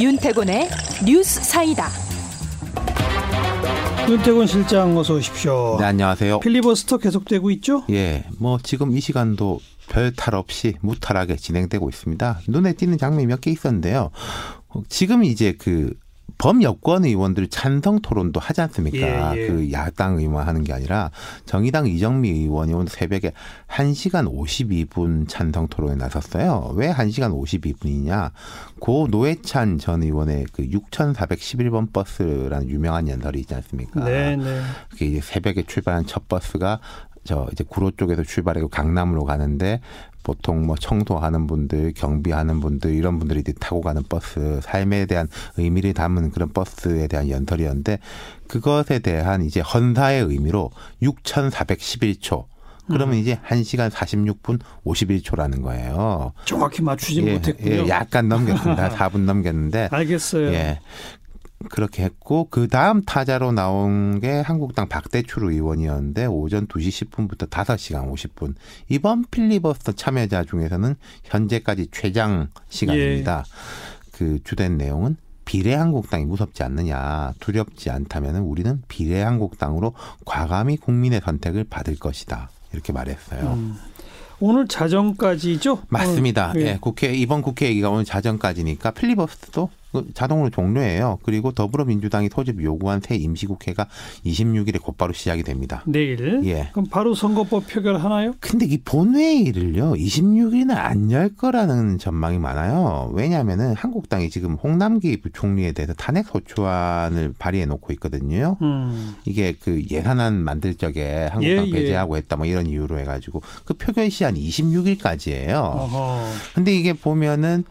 윤태곤의 뉴스 사이다. 윤태곤 실장 어서 오십시오. 네, 안녕하세요. 필리버스터 계속되고 있죠? 예, 뭐 지금 이 시간도 별 탈 없이 무탈하게 진행되고 있습니다. 눈에 띄는 장면이 몇 개 있었는데요. 어, 지금 이제 그 범여권 의원들 찬성 토론도 하지 않습니까? 예, 예. 그 야당 의원 하는 게 아니라 정의당 이정미 의원이 오늘 새벽에 1시간 52분 찬성 토론에 나섰어요. 왜 1시간 52분이냐? 고 노회찬 전 의원의 그 6411번 버스라는 유명한 연설이 있지 않습니까? 네, 네. 그게 이제 새벽에 출발한 첫 버스가 저 이제 구로 쪽에서 출발하고 강남으로 가는데 보통 뭐 청소하는 분들, 경비하는 분들 이런 분들이 타고 가는 버스, 삶에 대한 의미를 담은 그런 버스에 대한 연설이었는데 그것에 대한 이제 헌사의 의미로 6,411초. 그러면 이제 1시간 46분 51초라는 거예요. 정확히 맞추지 예, 못했군요. 예, 약간 넘겼습니다. 4분 넘겼는데 알겠어요. 예. 그렇게 했고 그 다음 타자로 나온 게 한국당 박대출 의원이었는데 오전 2시 10분부터 5시간 50분. 이번 필리버스터 참여자 중에서는 현재까지 최장 시간입니다. 그 주된 내용은 비례한국당이 무섭지 않느냐, 두렵지 않다면 우리는 비례한국당으로 과감히 국민의 선택을 받을 것이다. 이렇게 말했어요. 음. 오늘 자정까지죠? 맞습니다. 오늘, 예, 국회 이번 국회 얘기가 오늘 자정까지니까 필리버스터도 그 자동으로 종료해요. 그리고 더불어민주당이 소집 요구한 새 임시국회가 26일에 곧바로 시작이 됩니다. 내일. 예. 그럼 바로 선거법 표결하나요? 근데 이 본회의를요 26일은 안 열 거라는 전망이 많아요. 왜냐하면은 한국당이 지금 홍남기 부총리에 대해서 탄핵 소추안을 발의해 놓고 있거든요. 음. 이게 그 예산안 만들 적에 한국당 예, 예. 배제하고 했다 뭐 이런 이유로 해가지고 그 표결 시한이 26일까지예요. 어허. 근데 이게 보면은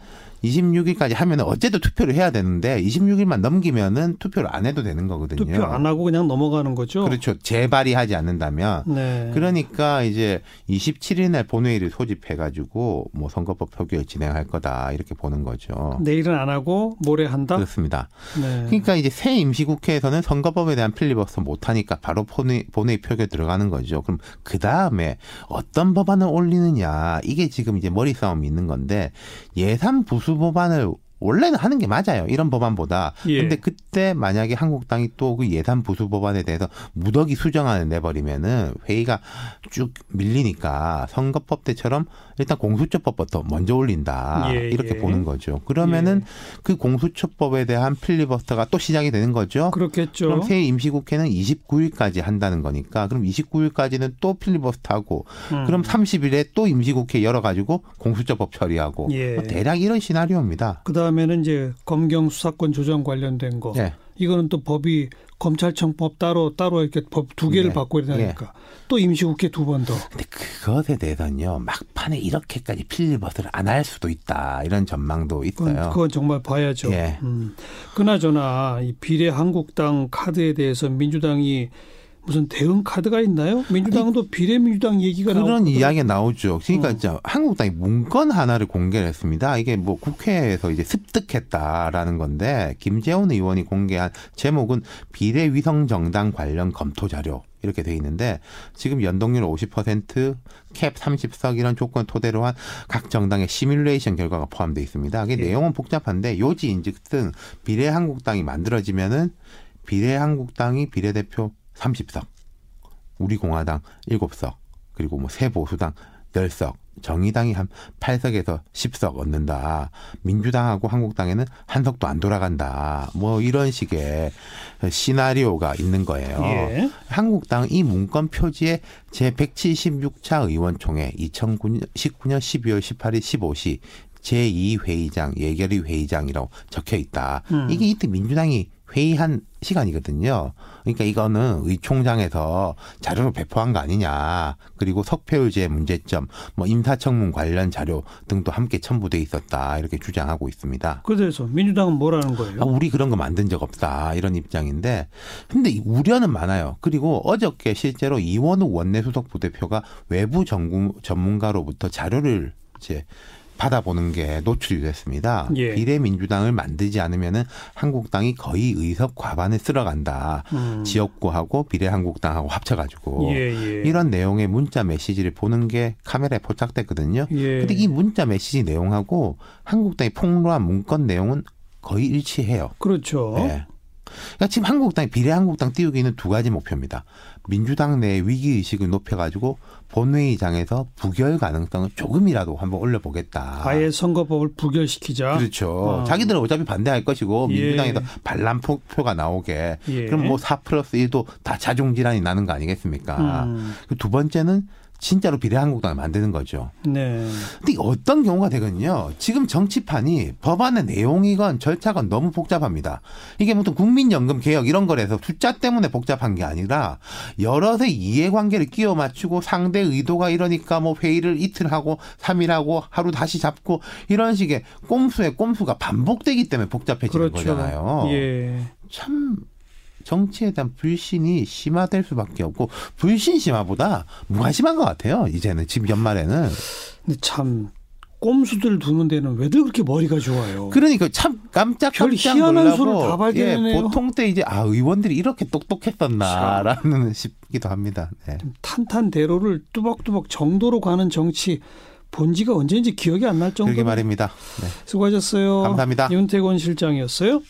26일까지 하면은 어쨌든 투표를 해야 되는데 26일만 넘기면은 투표를 안 해도 되는 거거든요. 투표 안 하고 그냥 넘어가는 거죠? 그렇죠. 재발의하지 않는다면. 네. 그러니까 이제 27일 날 본회의를 소집해 가지고 뭐 선거법 표결 진행할 거다 이렇게 보는 거죠. 내일은 안 하고 모레 한다? 그렇습니다. 네. 그러니까 이제 새 임시국회에서는 선거법에 대한 필리버스터 못 하니까 바로 본회의, 본회의 표결 들어가는 거죠. 그럼 그 다음에 어떤 법안을 올리느냐 이게 지금 이제 머리 싸움이 있는 건데 예산 부수 법안을 원래는 하는 게 맞아요. 이런 법안보다. 예. 근데 그때 만약에 한국당이 또 그 예산 부수 법안에 대해서 무더기 수정안을 내버리면은 회의가 쭉 밀리니까 선거법 때처럼 일단 공수처법부터 먼저 올린다. 예, 이렇게 예. 보는 거죠. 그러면은 그 공수처법에 대한 필리버스터가 또 시작이 되는 거죠. 그렇겠죠. 그럼 새 임시국회는 29일까지 한다는 거니까 그럼 29일까지는 또 필리버스터하고 음. 그럼 30일에 또 임시국회 열어가지고 공수처법 처리하고 예. 뭐 대략 이런 시나리오입니다. 그 다음 에는 이제 검경 수사권 조정 관련된 거. 예. 이거는 또 법이 검찰청법 따로 따로 이렇게 법 두 개를 예. 바꿔야 되니까 또 임시국회 두 번 더. 근데 그것에 대해서는요 막판에 이렇게까지 필리버스를 안 할 수도 있다 이런 전망도 그건, 있어요. 그건 정말 봐야죠. 예. 음. 그나저나 이 비례 한국당 카드에 대해서 민주당이 무슨 대응 카드가 있나요? 민주당도 비례 민주당 얘기가 그런 나오거든요. 이야기가 나오죠. 그러니까 어. 이제 한국당이 문건 하나를 공개를 했습니다. 이게 뭐 국회에서 이제 습득했다라는 건데 김재원 의원이 공개한 제목은 비례 위성 정당 관련 검토 자료 이렇게 돼 있는데 지금 연동률 50%, 캡 30석 이런 조건 토대로 한 각 정당의 시뮬레이션 결과가 포함되어 있습니다. 이게 예. 내용은 복잡한데 요지인즉슨 비례 한국당이 만들어지면은 비례 한국당이 비례대표 30석, 우리 공화당 7석, 그리고 뭐 새 보수당 10석, 정의당이 한 8석에서 10석 얻는다. 민주당하고 한국당에는 한 석도 안 돌아간다. 뭐 이런 식의 시나리오가 있는 거예요. 예. 한국당 이 문건 표지에 제 176차 의원총회 2019년 12월 18일 15시 제2회의장 예결위 회의장이라고 적혀 있다. 음. 이게 이때 민주당이 회의한 시간이거든요. 그러니까 이거는 의총장에서 자료를 배포한 거 아니냐. 그리고 석패율제 문제점, 뭐 인사청문 관련 자료 등도 함께 첨부돼 있었다. 이렇게 주장하고 있습니다. 그래서 민주당은 뭐라는 거예요? 아, 우리 그런 거 만든 적 없다. 이런 입장인데. 근데 이 우려는 많아요. 그리고 어저께 실제로 이원우 원내수석 부대표가 외부 전문, 전문가로부터 자료를 이제 받아보는 게 노출이 됐습니다. 예. 비례민주당을 만들지 않으면은 한국당이 거의 의석 과반을 쓸어간다. 음. 지역구하고 비례한국당하고 합쳐가지고 예, 예. 이런 내용의 문자 메시지를 보는 게 카메라에 포착됐거든요. 예. 근데 이 문자 메시지 내용하고 한국당이 폭로한 문건 내용은 거의 일치해요. 그렇죠. 네. 그러니까 지금 한국당이 비례 한국당 띄우기 있는 두 가지 목표입니다. 민주당 내 위기 의식을 높여가지고 본회의장에서 부결 가능성을 조금이라도 한번 올려보겠다. 아예 선거법을 부결시키자. 그렇죠. 아. 자기들은 어차피 반대할 것이고 예. 민주당에서 반란 표- 표가 나오게 예. 그럼 뭐4 플러스 1도 다 자종 질환이 나는 거 아니겠습니까? 음. 그두 번째는 진짜로 비례 한국당을 만드는 거죠. 네. 근데 어떤 경우가 되거든요. 지금 정치판이 법안의 내용이건 절차건 너무 복잡합니다. 이게 무슨 국민연금 개혁 이런 거라서 숫자 때문에 복잡한 게 아니라 여럿의 이해관계를 끼워 맞추고 상대 의도가 이러니까 뭐 회의를 이틀 하고 3일 하고 하루 다시 잡고 이런 식의 꼼수의 꼼수가 반복되기 때문에 복잡해지는 그렇죠. 거잖아요. 예. 참 정치에 대한 불신이 심화될 수밖에 없고 불신 심화보다 무관심한 것 같아요. 이제는 지금 연말에는 근데 참 꼼수들 두는 데는 왜들 그렇게 머리가 좋아요? 그러니까 참 깜짝 깜짝 소를 다 놀라고. 예, 보통 때 이제 아 의원들이 이렇게 똑똑했었나라는 싶기도 합니다. 네. 탄탄대로를 뚜벅뚜벅 정도로 가는 정치 본지가 언제인지 기억이 안 날 정도로 그러게 말입니다. 네. 수고하셨어요. 감사합니다. 윤태권 실장이었어요.